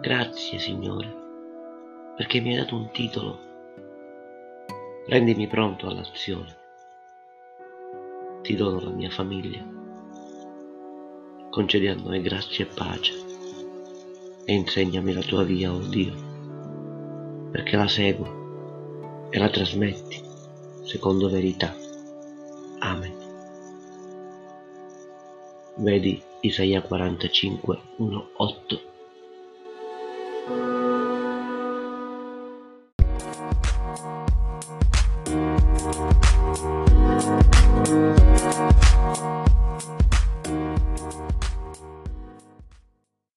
Grazie, Signore, perché mi hai dato un titolo. Rendimi pronto all'azione. Ti dono la mia famiglia. Concedi a noi grazia e pace e insegnami la tua via, oh Dio, perché la seguo e la trasmetti secondo verità. Amen. Vedi Isaia 45, 1, 8